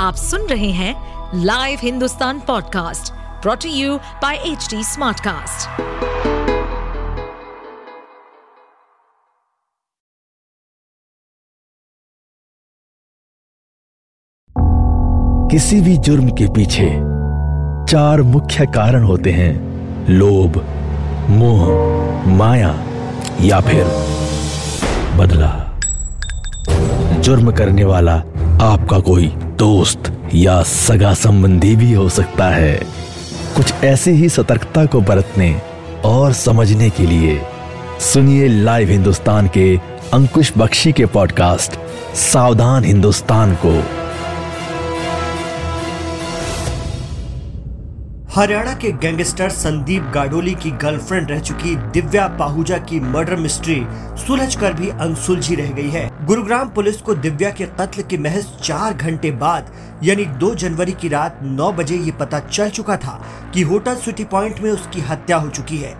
आप सुन रहे हैं live Hindustan podcast produced by H Smartcast. किसी भी जुर्म के पीछे चार मुख्य कारण होते हैं, लोभ, मोह, माया या फिर बदला जुर्म करने वाला आपका कोई दोस्त या सगा संबंधी भी हो सकता है। कुछ ऐसे ही सतर्कता को बरतने और समझने के लिए सुनिए लाइव हिंदुस्तान के अंकुश बख्शी के पॉडकास्ट, सावधान हिंदुस्तान को। हरियाणा के गैंगस्टर संदीप गाडोली की गर्लफ्रेंड रह चुकी दिव्या पाहुजा की मर्डर मिस्ट्री सुलझ कर भी अनसुलझी रह गई है। गुरुग्राम पुलिस को दिव्या के कत्ल के महज चार घंटे बाद, यानी 2 जनवरी की रात 9 बजे ये पता चल चुका था कि होटल सिटी पॉइंट में उसकी हत्या हो चुकी है।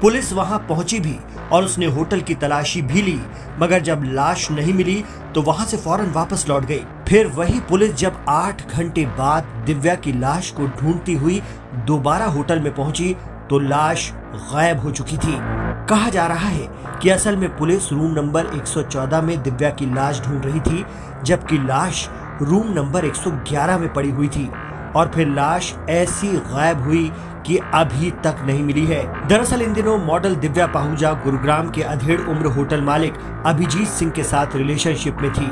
पुलिस वहाँ पहुँची भी और उसने होटल की तलाशी भी ली, मगर जब लाश नहीं मिली तो वहाँ से फ़ौरन वापस लौट गई। फिर वही पुलिस जब आठ घंटे बाद दिव्या की लाश को ढूंढती हुई दोबारा होटल में पहुँची तो लाश गायब हो चुकी थी। कहा जा रहा है कि असल में पुलिस रूम नंबर 114 में दिव्या की लाश ढूंढ रही थी, जबकि लाश रूम नंबर 111 में पड़ी हुई थी, और फिर लाश ऐसी गायब हुई कि अभी तक नहीं मिली है। दरअसल इन दिनों मॉडल दिव्या पाहुजा गुरुग्राम के अधेड़ उम्र होटल मालिक अभिजीत सिंह के साथ रिलेशनशिप में थी।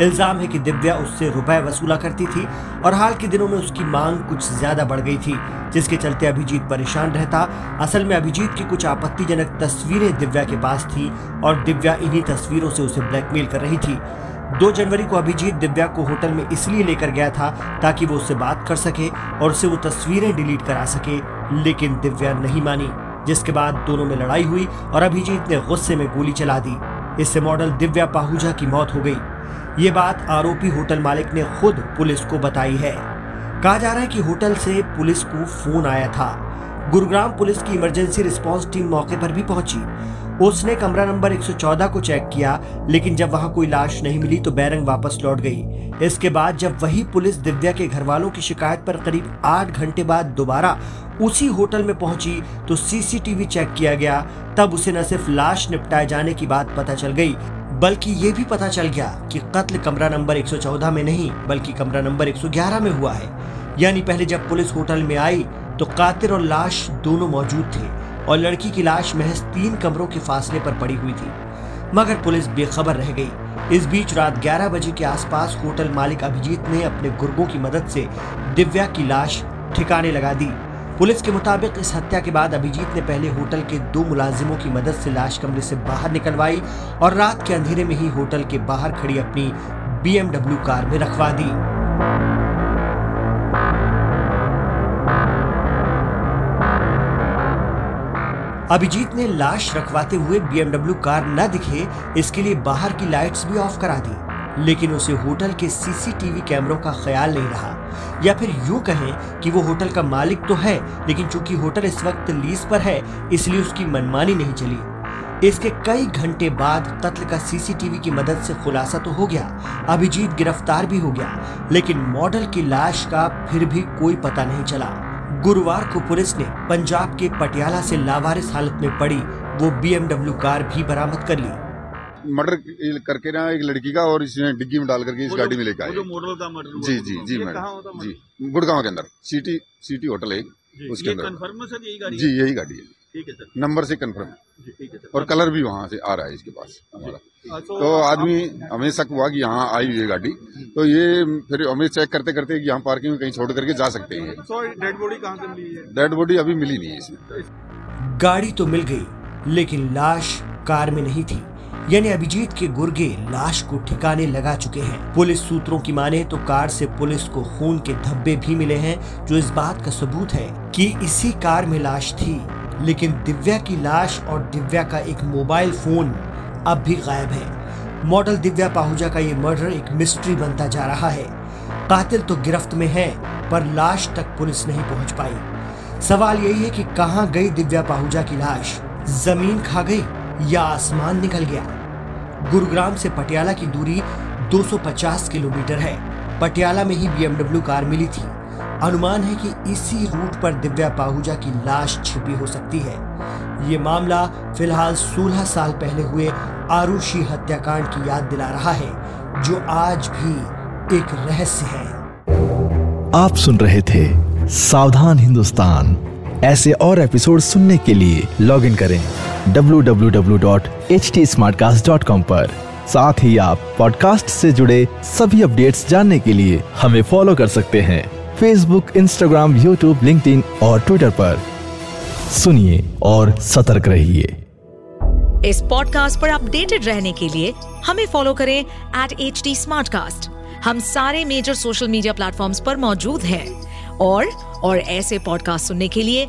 इल्ज़ाम है कि दिव्या उससे रुपए वसूला करती थी और हाल के दिनों में उसकी मांग कुछ ज़्यादा बढ़ गई थी, जिसके चलते अभिजीत परेशान रहता। असल में अभिजीत की कुछ आपत्तिजनक तस्वीरें दिव्या के पास थी और दिव्या इन्हीं तस्वीरों से उसे ब्लैकमेल कर रही थी। दो जनवरी को अभिजीत दिव्या को होटल में इसलिए लेकर गया था ताकि वो उससे बात कर सके और उसे वो तस्वीरें डिलीट करा सके, लेकिन दिव्या नहीं मानी, जिसके बाद दोनों में लड़ाई हुई और अभिजीत ने गुस्से में गोली चला दी। इससे मॉडल दिव्या पाहुजा की मौत हो गई। ये बात आरोपी होटल मालिक ने खुद पुलिस को बताई है। कहा जा रहा है कि होटल से पुलिस को फ़ोन आया था। गुरुग्राम पुलिस की इमरजेंसी रिस्पांस टीम मौके पर भी पहुँची। उसने कमरा नंबर 114 को चेक किया, लेकिन जब वहाँ कोई लाश नहीं मिली तो बैरंग वापस लौट गई। इसके बाद जब वही पुलिस दिव्या के घर वालों की शिकायत पर करीब आठ घंटे बाद दोबारा उसी होटल में पहुँची तो सीसीटीवी चेक किया गया। तब उसे न सिर्फ़ लाश निपटाए जाने की बात पता चल गई बल्कि ये भी पता चल गया कि कत्ल कमरा नंबर 114 में नहीं, बल्कि कमरा नंबर 111 में हुआ है। यानी पहले जब पुलिस होटल में आई तो कातिर और लाश दोनों मौजूद थे और लड़की की लाश महज तीन कमरों के फासले पर पड़ी हुई थी। मगर पुलिस बेखबर रह गई। इस बीच रात 11 बजे के आसपास होटल मालिक अभिजीत ने अपने गुर्गों की मदद से दिव्या की लाश ठिकाने लगा दी। पुलिस के मुताबिक इस हत्या के बाद अभिजीत ने पहले होटल के दो मुलाजिमों की मदद से लाश कमरे से बाहर निकलवाई और रात के अंधेरे में ही होटल के बाहर खड़ी अपनी बीएमडब्ल्यू कार में रखवा दी। अभिजीत ने लाश रखवाते हुए बीएमडब्ल्यू कार न दिखे, इसके लिए बाहर की लाइट्स भी ऑफ़ करा दी, लेकिन उसे होटल के सीसीटीवी कैमरों का ख्याल नहीं रहा। या फिर यूँ कहें कि वो होटल का मालिक तो है, लेकिन चूँकि होटल इस वक्त लीज पर है, इसलिए उसकी मनमानी नहीं चली। इसके कई घंटे बाद कत्ल का सीसीटीवी की मदद से खुलासा तो हो गया, अभिजीत गिरफ़्तार भी हो गया, लेकिन मॉडल की लाश का फिर भी कोई पता नहीं चला। गुरुवार को पुलिस ने पंजाब के पटियाला से लावारिस हालत में पड़ी, वो बीएमडब्ल्यू कार भी बरामद कर ली। मर्डर करके ना एक लड़की का और इसने डिग्गी में डाल करके इस गाड़ी में लेकर आए। मॉडल का मर्डर जी जी जी मैडम जी। गुड़गांव के अंदर। सिटी सिटी होटल है उसके अंदर। है जी यही गाड़ी है। ठीक है सर। नंबर से कंफर्म है। और कलर भी वहाँ से आ रहा है इसके पास हमारा। तो आदमी हमें शक हुआ कि यहाँ आई हुई है गाड़ी। तो ये फिर हमें चेक करते करते कि यहाँ पार्किंग में कहीं छोड़ करके जा सकते हैं। डेड बॉडी कहाँ से मिली है? डेड बॉडी अभी मिली नहीं है इसमें। गाड़ी तो मिल गई लेकिन लाश कार में नहीं थी। यानी अभिजीत के गुर्गे लाश को ठिकाने लगा चुके हैं। पुलिस सूत्रों की माने तो कार से पुलिस को खून के धब्बे भी मिले हैं, जो इस बात का सबूत है कि इसी कार में लाश थी। लेकिन दिव्या की लाश और दिव्या का एक मोबाइल फ़ोन अब भी गायब है। मॉडल दिव्या पाहुजा का ये मर्डर एक मिस्ट्री बनता जा रहा है। कातिल तो गिरफ्त में है, पर लाश तक पुलिस नहीं पहुँच पाई। सवाल यही है कि कहाँ गई दिव्या पाहुजा की लाश? ज़मीन खा गई? या आसमान निकल गया। गुरुग्राम से पटियाला की दूरी 250 किलोमीटर है। पटियाला में ही बीएमडब्ल्यू कार मिली थी। अनुमान है कि इसी रूट पर दिव्या पाहुजा की लाश छिपी हो सकती है। ये मामला फ़िलहाल 16 साल पहले हुए आरुषि हत्याकांड की याद दिला रहा है, जो आज भी एक रहस्य है। आप सुन रहे थे सावधान हिंदुस्तान। ऐसे और एपिसोड सुनने के लिए लॉग इन करें। www.htsmartcast.com पर। साथ ही आप पॉडकास्ट से जुड़े सभी अपडेट्स जानने के लिए हमें फॉलो कर सकते हैं। फेसबुक इंस्टाग्राम यूट्यूब लिंक्डइन और ट्विटर पर। सुनिए और सतर्क रहिए। इस पॉडकास्ट पर अपडेटेड रहने के लिए हमें फॉलो करें एट एच डी हम सारे मेजर सोशल मीडिया प्लेटफॉर्म्स पर मौजूद हैं। और और ऐसे पॉडकास्ट सुनने के लिए